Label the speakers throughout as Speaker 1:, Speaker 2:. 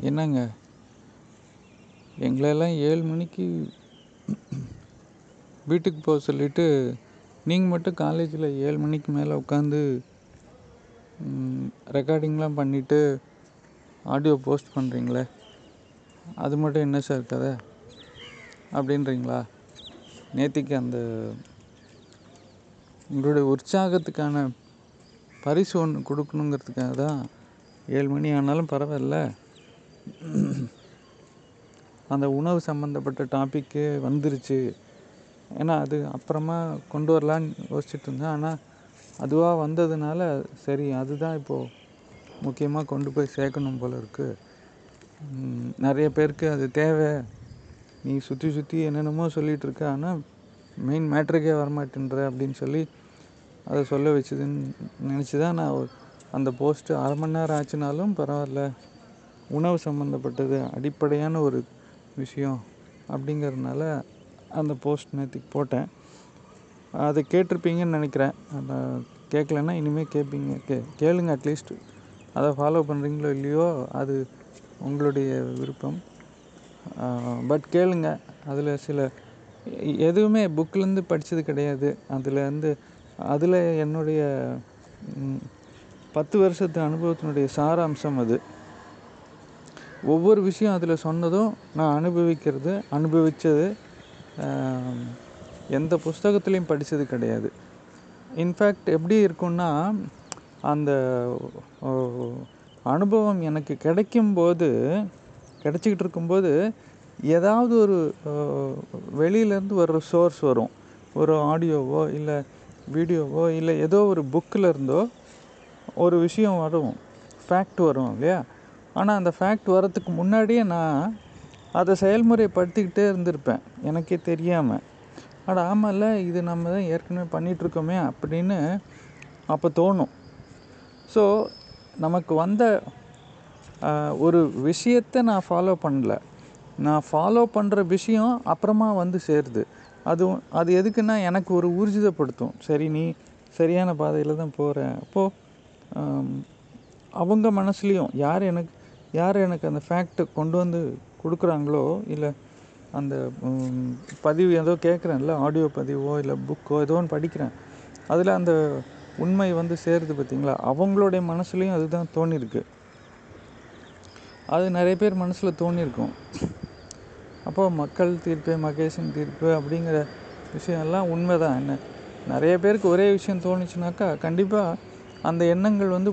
Speaker 1: என்னங்க? எங்களெல்லாம் ஏழு மணிக்கு வீட்டுக்கு போக சொல்லிட்டு நீங்கள் மட்டும் காலேஜில் ஏழு மணிக்கு மேலே உட்காந்து ரெக்கார்டிங்லாம் பண்ணிவிட்டு ஆடியோ போஸ்ட் பண்ணுறீங்களே அது மட்டும் என்ன சார் கதை? அப்படின்றீங்களா? நேத்திக்கு அந்த உங்களுடைய உற்சாகத்துக்கான பரிசு ஒன்று கொடுக்கணுங்கிறதுக்காக தான் ஏழு மணி ஆனாலும் பரவாயில்ல. அந்த உணவு சம்மந்தப்பட்ட டாப்பிக்கு வந்துருச்சு. ஏன்னா அது அப்புறமா கொண்டு வரலான்னு யோசிச்சுட்டு இருந்தேன். ஆனால் அதுவாக வந்ததுனால சரி அதுதான் இப்போது முக்கியமாக கொண்டு போய் சேர்க்கணும் போல் இருக்குது நிறைய பேருக்கு அது தேவை. நீ சுற்றி சுற்றி என்னென்னமோ சொல்லிகிட்டு இருக்க. ஆனால் மெயின் மேட்ருக்கே வரமாட்டேன்ற அப்படின்னு சொல்லி அதை சொல்ல வச்சுதுன்னு நினச்சி தான் நான் அந்த போஸ்ட்டு அரை மணி நேரம் ஆச்சுனாலும் பரவாயில்ல. உணவு சம்மந்தப்பட்டது அடிப்படையான ஒரு விஷயம் அப்படிங்கிறதுனால அந்த போஸ்ட் நேற்றுக்கு போட்டேன். அதை கேட்டிருப்பீங்கன்னு நினைக்கிறேன். அதை கேட்கலன்னா இனிமேல் கேட்பீங்க. கே கேளுங்க அட்லீஸ்ட் அதை ஃபாலோ பண்ணுறீங்களோ இல்லையோ அது உங்களுடைய விருப்பம். பட் கேளுங்க. அதில் சில எதுவுமே புக்லேருந்து படித்தது கிடையாது. அதில் வந்து அதில் என்னுடைய பத்து வருஷத்து அனுபவத்தினுடைய சாராம்சம் அது. ஒவ்வொரு விஷயம் அதில் சொன்னதும் நான் அனுபவிக்கிறது அனுபவித்தது எந்த புஸ்தகத்துலேயும் படித்தது கிடையாது. இன்ஃபேக்ட் எப்படி இருக்கும்னா அந்த அனுபவம் எனக்கு கிடைக்கும்போது கிடச்சிக்கிட்டு இருக்கும்போது ஏதாவது ஒரு வெளியிலேருந்து வர்ற சோர்ஸ் வரும். ஒரு ஆடியோவோ இல்லை வீடியோவோ இல்லை ஏதோ ஒரு புக்கில் இருந்தோ ஒரு விஷயம் வரும். ஃபேக்ட் வரும் இல்லையா? ஆனால் அந்த ஃபேக்ட் வரத்துக்கு முன்னாடியே நான் அதை செயல்முறைப்படுத்திக்கிட்டே இருந்திருப்பேன். எனக்கே தெரியாமல் அட ஆமாம்ல இது நம்ம தான் ஏற்கனவே பண்ணிகிட்ருக்கோமே அப்படின்னு அப்போ தோணும். ஸோ நமக்கு வந்த ஒரு விஷயத்தை நான் ஃபாலோ பண்ணல. நான் ஃபாலோ பண்ணுற விஷயம் அப்புறமா வந்து சேருது. அது அது எதுக்குன்னா எனக்கு ஒரு ஊர்ஜிதப்படுத்தும். சரி நீ சரியான பாதையில் தான் போகிற அப்போது அவங்க மனசுலேயும் யார் எனக்கு யார் எனக்கு அந்த ஃபேக்ட்டை கொண்டு வந்து கொடுக்குறாங்களோ இல்லை அந்த பதிவு ஏதோ கேட்குறேன்ல ஆடியோ பதிவோ இல்லை புக்கோ ஏதோ ஒன்று படிக்கிறேன். அதில் அந்த உண்மை வந்து சேருது பார்த்தீங்களா? அவங்களுடைய மனசுலேயும் அதுதான் தோணியிருக்கு அது நிறைய பேர் மனசில் தோணியிருக்கும் அப்போ மக்கள் தீர்ப்பு மகேஷன் தீர்ப்பு அப்படிங்கிற விஷயம்லாம் உண்மை தான் என்ன நிறைய பேருக்கு ஒரே விஷயம் தோணுச்சுனாக்கா கண்டிப்பாக அந்த எண்ணங்கள் வந்து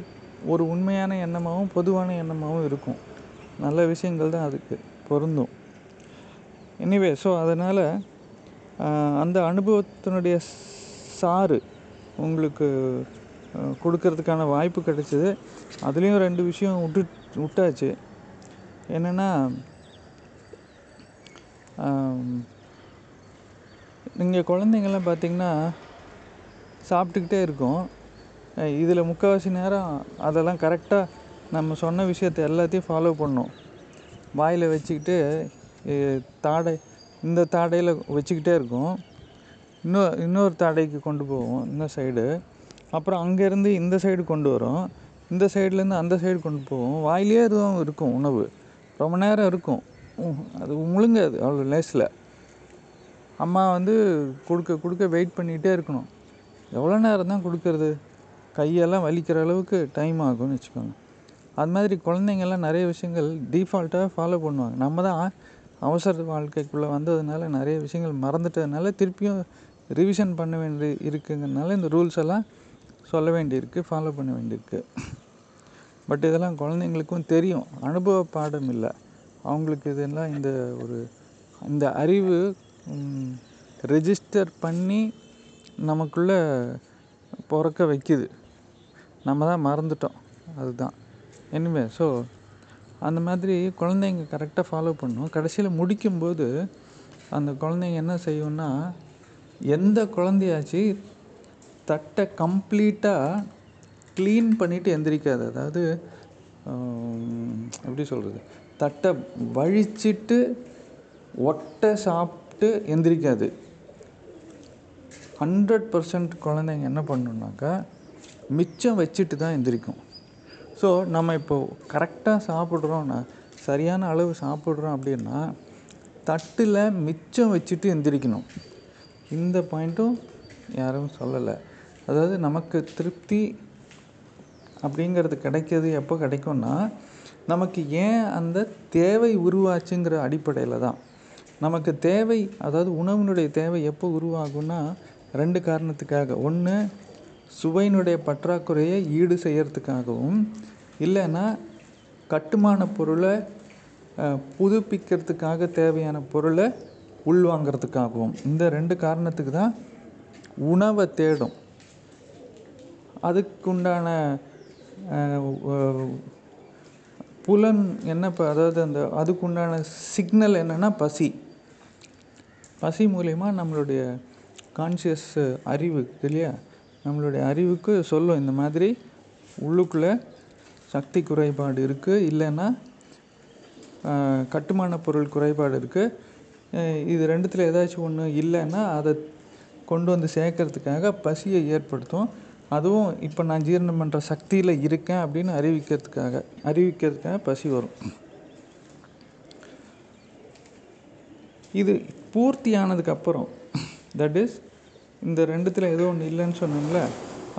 Speaker 1: ஒரு உண்மையான எண்ணமாகவும் பொதுவான எண்ணமாகவும் இருக்கும். நல்ல விஷயங்கள் தான் அதுக்கு பொருந்தும். எனிவே ஸோ அதனால் அந்த அனுபவத்தினுடைய சாறு உங்களுக்கு கொடுக்கறதுக்கான வாய்ப்பு கிடைச்சிது. அதுலேயும் ரெண்டு விஷயம் விட்டு விட்டாச்சு என்னென்னா நீங்கள் குழந்தைங்கள்லாம் பார்த்தீங்கன்னா சாப்பிட்டுக்கிட்டே இருக்கும். இதில் முக்கால்வாசி நேரம் அதெல்லாம் கரெக்டாக நம்ம சொன்ன விஷயத்தை எல்லாத்தையும் ஃபாலோ பண்ணும் வாயில் வச்சுக்கிட்டு தாடை இந்த தாடையில் வச்சுக்கிட்டே இருக்கும். இன்னொரு இன்னொரு தாடைக்கு கொண்டு போவோம் இந்த சைடு அப்புறம் அங்கேருந்து இந்த சைடு கொண்டு வரும். இந்த சைட்லேருந்து அந்த சைடு கொண்டு போவோம். வாயிலே எதுவும் இருக்கும் உணவு. ரொம்ப நேரம் இருக்கும். அது முழுங்காது அவ்வளோ லேஸில் அம்மா வந்து கொடுக்க கொடுக்க வெயிட் பண்ணிகிட்டே இருக்கணும். எவ்வளோ நேரம் தான் கொடுக்கறது? கையெல்லாம் வலிக்கிற அளவுக்கு டைம் ஆகும்னு வச்சுக்கோங்க. அது மாதிரி குழந்தைங்கள்லாம் நிறைய விஷயங்கள் டீஃபால்ட்டாக ஃபாலோ பண்ணுவாங்க. நம்ம தான் அவசர வாழ்க்கைக்குள்ளே வந்ததுனால நிறைய விஷயங்கள் மறந்துட்டதுனால திருப்பியும் ரிவிஷன் பண்ண வேண்டி இருக்குங்கிறனால இந்த ரூல்ஸ் எல்லாம் சொல்ல வேண்டியிருக்கு ஃபாலோ பண்ண வேண்டியிருக்கு. பட் இதெல்லாம் குழந்தைங்களுக்கும் தெரியும். அனுபவ பாடம் இல்லை. அவங்களுக்கு இதெல்லாம் இந்த ஒரு இந்த அறிவு ரெஜிஸ்டர் பண்ணி நமக்குள்ளே பிறக்க வைக்குது. நம்ம தான் மறந்துட்டோம். அதுதான். எனிவே ஸோ அந்த மாதிரி குழந்தைங்க கரெக்டாக ஃபாலோ பண்ணும். கடைசியில் முடிக்கும்போது அந்த குழந்தைங்க என்ன செய்யும்னா எந்த குழந்தையாச்சு தட்டை கம்ப்ளீட்டாக க்ளீன் பண்ணிவிட்டு எந்திரிக்காது. அதாவது எப்படி சொல்கிறது தட்டை வழிச்சிட்டு ஒட்டை சாப்பிட்டு எந்திரிக்காது. ஹண்ட்ரட் பர்சன்ட் குழந்தைங்க என்ன பண்ணுனாக்கா மிச்சம் வச்சுட்டு தான் எந்திரிக்கும். ஸோ நம்ம இப்போ கரெக்டாக சாப்பிட்றோன்னா சரியான அளவு சாப்பிட்றோம் அப்படின்னா தட்டில் மிச்சம் வச்சுட்டு எந்திரிக்கணும். இந்த பாயிண்ட்டும் யாரும் சொல்லலை. அதாவது நமக்கு திருப்தி அப்படிங்கிறது கிடைக்கிறது எப்போ கிடைக்கும்னா நமக்கு ஏன் அந்த தேவை உருவாச்சுங்கிற அடிப்படையில் தான். நமக்கு தேவை அதாவது உணவினுடைய தேவை எப்போ உருவாகும்னா ரெண்டு காரணத்துக்காக. ஒன்று சுவையினுடைய பற்றாக்குறையை ஈடு செய்கிறதுக்காகவும் இல்லைன்னா கட்டுமான பொருளை புதுப்பிக்கிறதுக்காக தேவையான பொருளை உள்வாங்கிறதுக்காகவும். இந்த ரெண்டு காரணத்துக்கு தான் உணவை தேடும். அதுக்குண்டான புலன் என்ன இப்போ அதாவது அந்த அதுக்குண்டான சிக்னல் என்னென்னா பசி. பசி மூலயமா நம்மளுடைய கான்ஷியஸ் அறிவு இல்லையா? நம்மளுடைய அறிவுக்கு சொல்லும் இந்த மாதிரி உள்ளுக்குள்ளே சக்தி குறைபாடு இருக்குது இல்லைன்னா கட்டுமான பொருள் குறைபாடு இருக்குது இது ரெண்டுத்தில் ஏதாச்சும் ஒன்று இல்லைன்னா அதை கொண்டு வந்து சேர்க்கறதுக்காக பசியை ஏற்படுத்தும். அதுவும் இப்போ நான் ஜீரணம் பண்ணுற சக்தியில் இருக்கேன் அப்படின்னு அறிவிக்கிறதுக்காக அறிவிக்கிறதுக்காக பசி வரும். இது பூர்த்தி ஆனதுக்கப்புறம் தட் இஸ் இந்த ரெண்டுத்தில் ஏதோ ஒன்று இல்லைன்னு சொன்னோம்ல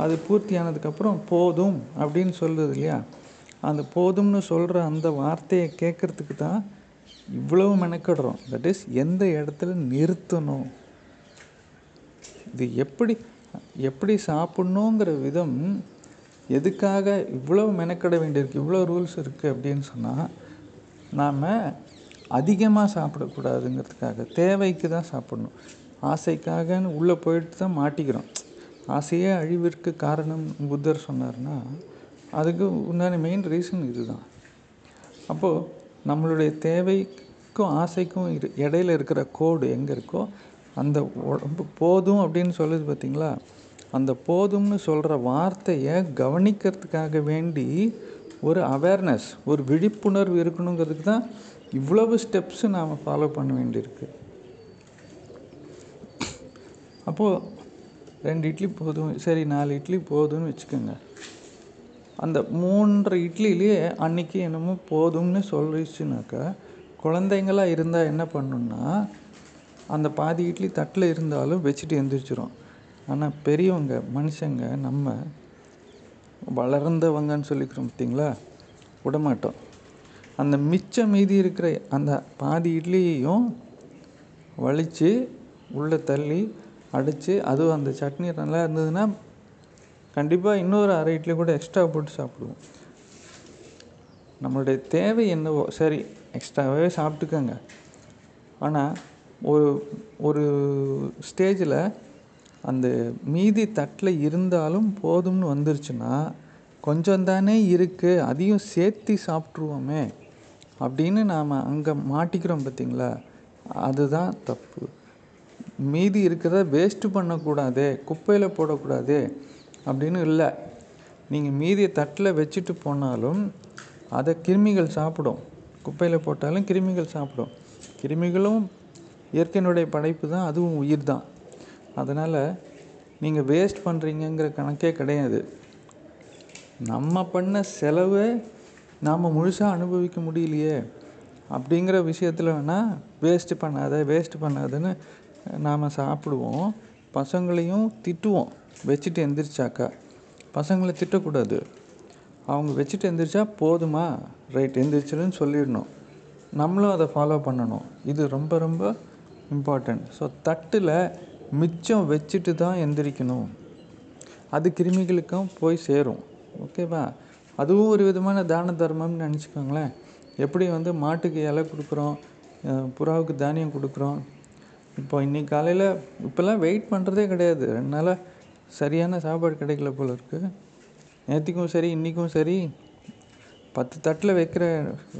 Speaker 1: அது பூர்த்தி ஆனதுக்கப்புறம் போதும் அப்படின்னு சொல்லுது இல்லையா? அந்த போதும்னு சொல்கிற அந்த வார்த்தையை கேட்குறதுக்கு தான் இவ்வளவு மெனக்கிடுறோம். தட் இஸ் எந்த இடத்துல நிறுத்தணும்? இது எப்படி எப்படி சாப்பிட்ணுங்கிற விதம் எதுக்காக இவ்வளவு மெனக்கட வேண்டியிருக்கு இவ்வளோ ரூல்ஸ் இருக்குது அப்படின்னு சொன்னால் நாம் அதிகமாக சாப்பிடக்கூடாதுங்கிறதுக்காக தேவைக்கு தான் சாப்பிடணும். ஆசைக்காகன்னு உள்ளே போயிட்டு தான் மாட்டிக்கிறோம். ஆசையே அழிவிற்கு காரணம் புத்தர் சொன்னார்னா அதுக்கு உண்டான மெயின் ரீசன் இதுதான். அப்போது நம்மளுடைய தேவைக்கும் ஆசைக்கும் இரு இடையில இருக்கிற கோடு எங்கே இருக்கோ அந்த உடம்பு போதும் அப்படின்னு சொல்லுது பார்த்தீங்களா அந்த போதும்னு சொல்கிற வார்த்தையை கவனிக்கிறதுக்காக வேண்டி ஒரு அவேர்னஸ் ஒரு விழிப்புணர்வு இருக்கணுங்கிறதுக்கு தான் இவ்வளவு ஸ்டெப்ஸு நாம் ஃபாலோ பண்ண வேண்டியிருக்கு. அப்போது ரெண்டு இட்லி போதும். சரி நாலு இட்லி போதும்னு வச்சுக்கோங்க. அந்த மூன்றரை இட்லிலேயே அன்னைக்கு என்னமோ போதும்னு சொல்லிச்சுனாக்கா குழந்தைங்களா இருந்தால் என்ன பண்ணுன்னா அந்த பாதி இட்லி தட்டில் இருந்தாலும் வச்சுட்டு எந்திரிச்சிரும். ஆனால் பெரியவங்க மனுஷங்க நம்ம வளர்ந்தவங்கன்னு சொல்லிக்கிறோம் பார்த்தீங்களா விடமாட்டோம். அந்த மிச்சம் மீதி இருக்கிற அந்த பாதி இட்லியையும் வலித்து உள்ளே தள்ளி அடித்து அதுவும் அந்த சட்னி நல்லா இருந்ததுன்னா கண்டிப்பாக இன்னொரு அரை இட்லி கூட எக்ஸ்ட்ரா போட்டு சாப்பிடுவோம். நம்மளுடைய தேவை என்னவோ சரி எக்ஸ்ட்ராவே சாப்பிட்டுக்கோங்க. ஆனால் ஒரு ஒரு ஸ்டேஜில் அந்த மீதி தட்டில் இருந்தாலும் போதும்னு வந்துருச்சுன்னா கொஞ்சம் தானே இருக்குது அதையும் சேர்த்து சாப்பிட்ருவோமே அப்படின்னு நாம் அங்கே மாட்டிக்கிறோம் பார்த்தீங்களா? அதுதான் தப்பு. மீதி இருக்கிறத வேஸ்ட்டு பண்ணக்கூடாது குப்பையில் போடக்கூடாது அப்படின்னு இல்லை. நீங்கள் மீதியை தட்டில் வச்சுட்டு போனாலும் அதை கிருமிகள் சாப்பிடும். குப்பையில் போட்டாலும் கிருமிகள் சாப்பிடும். கிருமிகளும் இயற்கையினுடைய படைப்பு தான் அதுவும் உயிர் தான். அதனால் நீங்கள் வேஸ்ட் பண்ணுறீங்கங்கிற கணக்கே கிடையாது. நம்ம பண்ண செலவை நாம் முழுசாக அனுபவிக்க முடியலையே அப்படிங்கிற விஷயத்தில் வேணால் வேஸ்ட்டு பண்ணாத வேஸ்ட்டு பண்ணாதன்னு நாம் சாப்பிடுவோம். பசங்களையும் திட்டுவோம். வச்சுட்டு எந்திரிச்சாக்கா. பசங்களை திட்டக்கூடாது. அவங்க வச்சுட்டு எந்திரிச்சா போதுமா? ரைட் எந்திரிச்சிருன்னு சொல்லிடணும். நம்மளும் அதை ஃபாலோ பண்ணணும். இது ரொம்ப ரொம்ப இம்பார்ட்டண்ட் ஸோ தட்டில் மிச்சம் வச்சுட்டு தான் எந்திரிக்கணும். அது கிருமிகளுக்கும் போய் சேரும். ஓகேவா அதுவும் ஒரு விதமான தான தர்மம்னு நினச்சிக்கோங்களேன். எப்படி வந்து மாட்டுக்கு இலை கொடுக்குறோம் புறாவுக்கு தானியம் கொடுக்குறோம் இப்போ இன்றைக்கி காலையில் இப்போல்லாம் வெயிட் பண்ணுறதே கிடையாது. ரெண்டு நாளாக சரியான சாப்பாடு கிடைக்கல போல இருக்குது நேற்றுக்கும் சரி இன்றைக்கும் சரி. பத்து தட்டில் வைக்கிற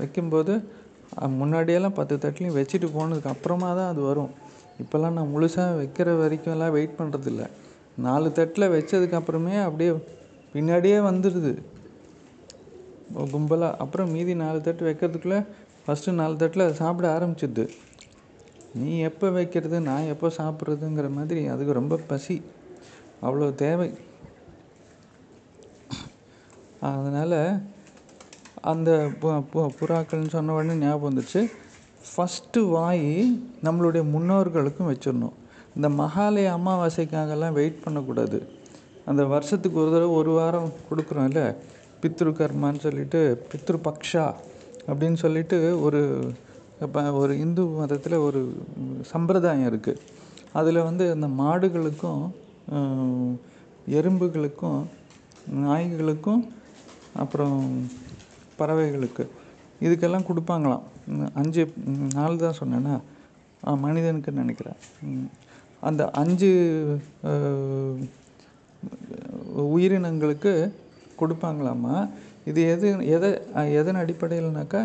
Speaker 1: வைக்கும்போது முன்னாடியெல்லாம் பத்து தட்டிலையும் வச்சுட்டு போனதுக்கு அப்புறமா தான் அது வரும். இப்போல்லாம் நான் முழுசாக வைக்கிற வரைக்கும் எல்லாம் வெயிட் பண்ணுறதில்ல நாலு தட்டில் வச்சதுக்கு அப்புறமே அப்படியே பின்னாடியே வந்துடுது கும்பலாக அப்புறம் மீதி நாலு தட்டு வைக்கிறதுக்குள்ளே ஃபஸ்ட்டு நாலு தட்டில் சாப்பிட ஆரம்பிச்சிடுது நீ எப்போ வைக்கிறது நான் எப்போ சாப்பிட்றதுங்கிற மாதிரி அதுக்கு ரொம்ப பசி. அவ்வளோ தேவை. அதனால் அந்த புறாக்கள்னு சொன்ன உடனே ஞாபகம் வந்துச்சு ஃபஸ்ட்டு வாய் நம்மளுடைய முன்னோர்களுக்கும் வச்சிடணும். இந்த மகாலய அமாவாசைக்காகலாம் வெயிட் பண்ணக்கூடாது. அந்த வருஷத்துக்கு ஒரு தடவை ஒரு வாரம் கொடுக்குறோம்ல பித்ரு கர்மான்னு சொல்லிட்டு பித்ரு பக்ஷா அப்படின்னு சொல்லிட்டு ஒரு இப்போ ஒரு இந்து மதத்தில் ஒரு சம்பிரதாயம் இருக்குது அதில் வந்து அந்த மாடுகளுக்கும் எறும்புகளுக்கும் நாய்களுக்கும் அப்புறம் பறவைகளுக்கு இதுக்கெல்லாம் கொடுப்பாங்களாம். அஞ்சு நாள் தான் சொன்னேன்னா மனிதனுக்கு நினைக்கிறேன். அந்த அஞ்சு உயிரினங்களுக்கு கொடுப்பாங்களாமா இது எது எதை எதன் அடிப்படையில்னாக்கா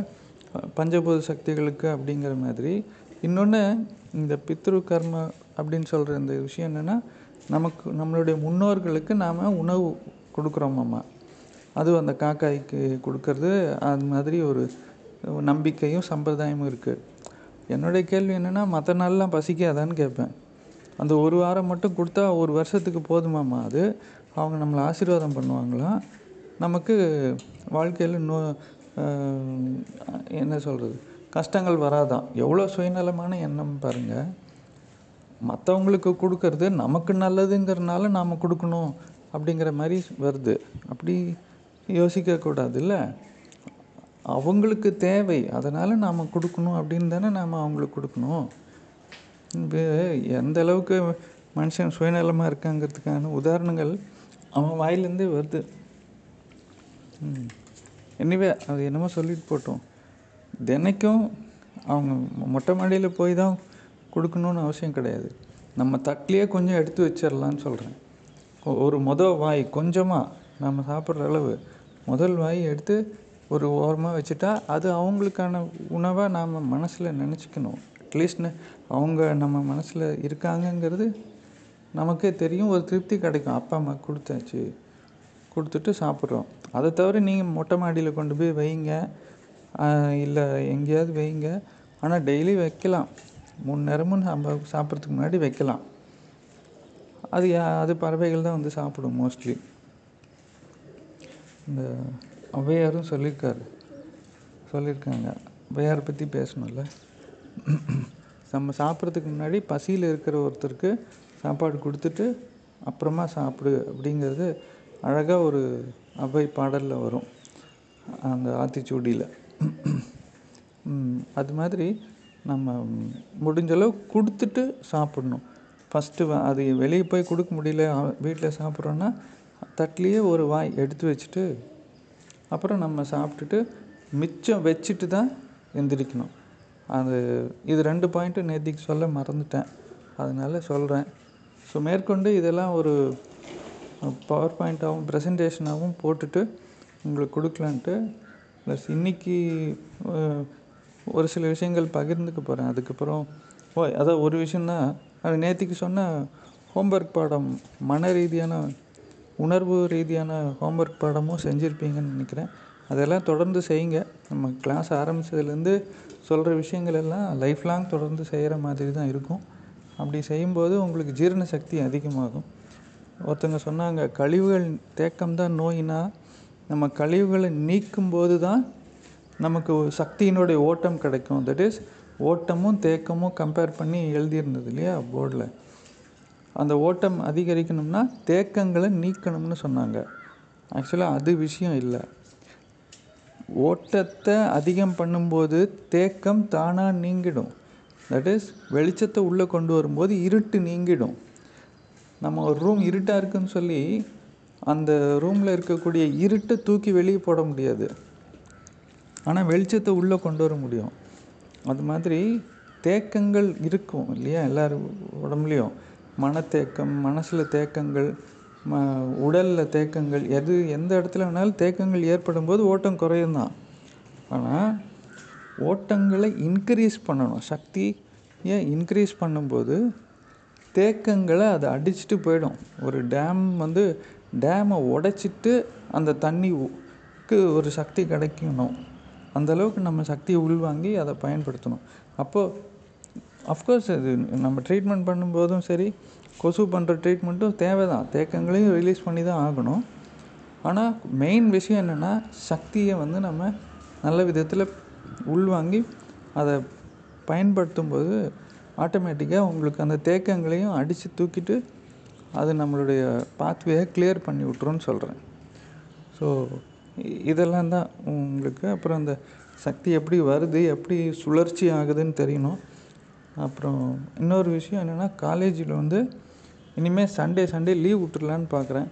Speaker 1: பஞ்சபூத சக்திகளுக்கு அப்படிங்கிற மாதிரி. இன்னொன்று இந்த பித்ரு கர்ம அப்படின்னு சொல்கிற இந்த விஷயம் என்னென்னா நமக்கு நம்மளுடைய முன்னோர்களுக்கு நாம் உணவு கொடுக்குறோமாம்மா அது அந்த காக்காய்க்கு கொடுக்கறது அது மாதிரி ஒரு நம்பிக்கையும் சம்பிரதாயமும் இருக்குது என்னுடைய கேள்வி என்னென்னா மற்ற நாள்லாம் பசிக்காதான்னு கேட்பேன். அந்த ஒரு வாரம் மட்டும் கொடுத்தா ஒரு வருஷத்துக்கு போதுமாம்மா அது? அவங்க நம்மளை ஆசீர்வாதம் பண்ணுவாங்களாம் நமக்கு வாழ்க்கையில் நோ என்ன சொல்கிறது கஷ்டங்கள் வராதான். எவ்வளோ சுயநலமான எண்ணம் பாருங்கள் மற்றவங்களுக்கு கொடுக்கறது நமக்கு நல்லதுங்கிறனால நாம் கொடுக்கணும் அப்படிங்கிற மாதிரி வருது. அப்படி யோசிக்கக்கூடாதுல்ல அவங்களுக்கு தேவை. அதனால் நாம் கொடுக்கணும் அப்படின்னு தானே நாம் அவங்களுக்கு கொடுக்கணும். இது எந்த அளவுக்கு மனுஷன் சுயநலமாக இருக்காங்கிறதுக்கான உதாரணங்கள் அவன் வாயிலேருந்தே வருது. எனிவே அது என்னமோ சொல்லிட்டு போட்டோம். தினைக்கும் அவங்க மொட்டை மாடியில் போய் தான் கொடுக்கணுன்னு அவசியம் கிடையாது. நம்ம தட்டிலேயே கொஞ்சம் எடுத்து வச்சிடலான்னு சொல்கிறேன் ஒரு மொதல் வாய் கொஞ்சமாக நம்ம சாப்பிட்ற அளவு முதல் வாய் எடுத்து ஒரு ஓரமாக வச்சுட்டா அது அவங்களுக்கான உணவை நாம் மனசில் நினச்சிக்கணும். அட்லீஸ்ட் அவங்க நம்ம மனசில் இருக்காங்கங்கிறது நமக்கே தெரியும். ஒரு திருப்தி கிடைக்கும். அப்பா அம்மா கொடுத்தாச்சு கொடுத்துட்டு சாப்பிட்றோம். அதை தவிர நீங்கள் மொட்டை மாடியில் கொண்டு போய் வைங்க. இல்லை எங்கேயாவது வைங்க. ஆனால் டெய்லி வைக்கலாம். மூணு நேரமும் நம்ம சாப்பிட்றதுக்கு முன்னாடி வைக்கலாம். அது யா- அது பறவைகள் தான் வந்து சாப்பிடும் மோஸ்ட்லி இந்த ஔவையாரும் சொல்லியிருக்காரு சொல்லியிருக்காங்க ஔவையாரை பற்றி பேசணும்ல. நம்ம சாப்பிட்றதுக்கு முன்னாடி பசியில் இருக்கிற ஒருத்தருக்கு சாப்பாடு கொடுத்துட்டு அப்புறமா சாப்பிடு அப்படிங்கிறது அழகாக ஒரு அவை பாடலில் வரும். அந்த ஆத்திச்சூடியில். அது மாதிரி நம்ம முடிஞ்ச அளவு கொடுத்துட்டு சாப்பிடணும். ஃபஸ்ட்டு அது வெளியே போய் கொடுக்க முடியல வீட்டில் சாப்பிட்றோன்னா தட்லேயே ஒரு வாய் எடுத்து வச்சுட்டு அப்புறம் நம்ம சாப்பிட்டுட்டு மிச்சம் வச்சுட்டு தான் எந்திரிக்கணும். அது இது ரெண்டு பாயிண்ட்டும் நேத்திக்கு சொல்ல மறந்துட்டேன். அதனால சொல்கிறேன் ஸோ மேற்கொண்டு இதெல்லாம் ஒரு பவர் பாயிண்ட்டாகவும் ப்ரெசன்டேஷனாகவும் போட்டுட்டு உங்களுக்கு கொடுக்கலான்ட்டு ப்ளஸ் இன்னைக்கு ஒரு சில விஷயங்கள் பகிர்ந்துக்க போகிறேன் அதுக்கப்புறம் ஓ அதான் ஒரு விஷயந்தான் அது நேற்றுக்கு சொன்ன ஹோம்ஒர்க் பாடம் மன ரீதியான உணர்வு ரீதியான ஹோம்ஒர்க் பாடமும் செஞ்சுருப்பீங்கன்னு நினைக்கிறேன். அதெல்லாம் தொடர்ந்து செய்யுங்க. நம்ம கிளாஸ் ஆரம்பிச்சதுலேருந்து சொல்கிற விஷயங்கள் எல்லாம் லைஃப் லாங் தொடர்ந்து செய்கிற மாதிரி தான் இருக்கும். அப்படி செய்யும்போது உங்களுக்கு ஜீரண சக்தி அதிகமாகும். ஒருத்தங்க சொன்னாங்க கழிவுகள் தேக்கம் தான் நோயினா நம்ம கழிவுகளை நீக்கும்போது தான் நமக்கு சக்தியினுடைய ஓட்டம் கிடைக்கும். தட் இஸ் ஓட்டமும் தேக்கமும் கம்பேர் பண்ணி எழுதியிருந்தது இல்லையா போர்டில் அந்த ஓட்டம் அதிகரிக்கணும்னா தேக்கங்களை நீக்கணும்னு சொன்னாங்க. ஆக்சுவலாக அது விஷயம் இல்லை. ஓட்டத்தை அதிகம் பண்ணும்போது தேக்கம் தானாக நீங்கிடும். தட் இஸ் வெளிச்சத்தை உள்ளே கொண்டு வரும்போது இருட்டு நீங்கிடும். நம்ம ஒரு ரூம் இருட்டாக இருக்குன்னு சொல்லி அந்த ரூமில் இருக்கக்கூடிய இருட்டை தூக்கி வெளியே போட முடியாது. ஆனால் வெளிச்சத்தை உள்ளே கொண்டு வர முடியும். அது மாதிரி தேக்கங்கள் இருக்கும் இல்லையா எல்லார் உடம்புலையும்? மனத்தேக்கம் மனசில் தேக்கங்கள் ம உடலில் தேக்கங்கள் எது எந்த இடத்துல வேணாலும் தேக்கங்கள் ஏற்படும் போது ஓட்டம் குறையும் தான். ஆனால் ஓட்டங்களை இன்க்ரீஸ் பண்ணணும். சக்தியை இன்க்ரீஸ் பண்ணும்போது தேக்கங்களை அது அடிச்சுட்டு போயிடும். ஒரு டேம் வந்து டேமை உடைச்சிட்டு அந்த தண்ணிக்கு ஒரு சக்தி கிடைக்கணும். அந்தளவுக்கு நம்ம சக்தியை உள்வாங்கி அதை பயன்படுத்தணும். அப்போது அஃப்கோர்ஸ் இது நம்ம ட்ரீட்மெண்ட் பண்ணும்போதும் சரி கொசு பண்ணுற ட்ரீட்மெண்ட்டும் தேவை தான் தேக்கங்களையும் ரிலீஸ் பண்ணி தான் ஆகணும். ஆனால் மெயின் விஷயம் என்னென்னா சக்தியை வந்து நம்ம நல்ல விதத்தில் உள்வாங்கி அதை பயன்படுத்தும் போது ஆட்டோமேட்டிக்காக உங்களுக்கு அந்த தேக்கங்களையும் அடித்து தூக்கிட்டு அது நம்மளுடைய பாத்வேயை கிளியர் பண்ணி விட்ருன்னு சொல்கிறேன் ஸோ இதெல்லாம் தான் உங்களுக்கு. அப்புறம் அந்த சக்தி எப்படி வருது எப்படி சுழற்சி ஆகுதுன்னு தெரியணும். அப்புறம் இன்னொரு விஷயம் என்னென்னா காலேஜில் வந்து இனிமேல் சண்டே சண்டே லீவ் விட்டுடலான்னு பார்க்குறேன்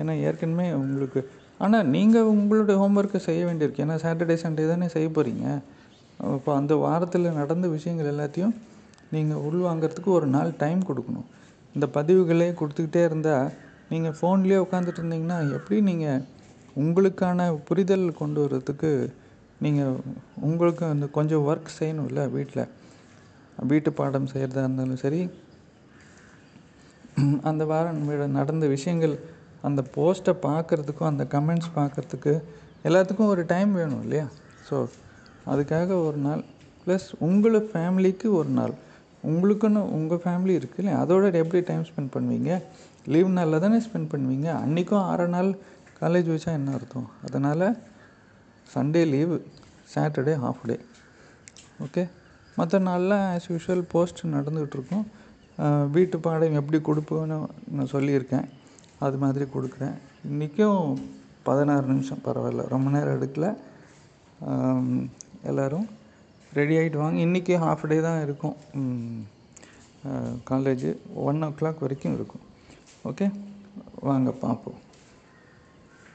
Speaker 1: ஏன்னா ஏற்கனவே உங்களுக்கு ஆனால் நீங்கள் உங்களுடைய ஹோம்ஒர்க்கை செய்ய வேண்டியிருக்கு. ஏன்னா சாட்டர்டே சண்டே தானே செய்ய போகிறீங்க இப்போ அந்த வாரத்தில் நடந்த விஷயங்கள் எல்லாத்தையும் நீங்கள் உள்வாங்கிறதுக்கு ஒரு நாள் டைம் கொடுக்கணும். இந்த பதிவுகளே கொடுத்துக்கிட்டே இருந்தால் நீங்கள் ஃபோன்லேயே உட்காந்துட்டு இருந்தீங்கன்னா எப்படி நீங்கள் உங்களுக்கான புரிதல் கொண்டு வர்றதுக்கு நீங்கள் உங்களுக்கு அந்த கொஞ்சம் ஒர்க் செய்யணும்ல வீட்டில் வீட்டு பாடம் செய்கிறதா இருந்தாலும் சரி அந்த வாரம் நடந்த விஷயங்கள் அந்த போஸ்ட்டை பார்க்குறதுக்கும் அந்த கமெண்ட்ஸ் பார்க்குறதுக்கு எல்லாத்துக்கும் ஒரு டைம் வேணும் இல்லையா? ஸோ அதுக்காக ஒரு நாள் ப்ளஸ் உங்களை ஃபேமிலிக்கு ஒரு நாள். உங்களுக்குன்னு உங்கள் ஃபேமிலி இருக்குது இல்லையா? அதோட எப்படி டைம் ஸ்பெண்ட் பண்ணுவீங்க? லீவ் நாளில் தானே ஸ்பெண்ட் பண்ணுவீங்க? அன்றைக்கும் ஆறு நாள் காலேஜ் வச்சா என்ன அர்த்தம்? அதனால் Sunday leave Saturday half day okay மற்ற நாளில் ஆஸ் யூஷுவல் போஸ்ட் நடந்துகிட்ருக்கும் வீட்டு பாடம் எப்படி கொடுப்போன்னு நான் சொல்லியிருக்கேன். அது மாதிரி கொடுக்குறேன். இன்றைக்கும் பதினாறு நிமிஷம் பரவாயில்ல. ரொம்ப நேரம் எடுக்கல. எல்லோரும் ரெடி ஆகிட்டு வாங்க. இன்றைக்கி ஹாஃப் டே தான் இருக்கும். காலேஜு ஒன் ஓ கிளாக் வரைக்கும் இருக்கும். ஓகே வாங்க பார்ப்போம்.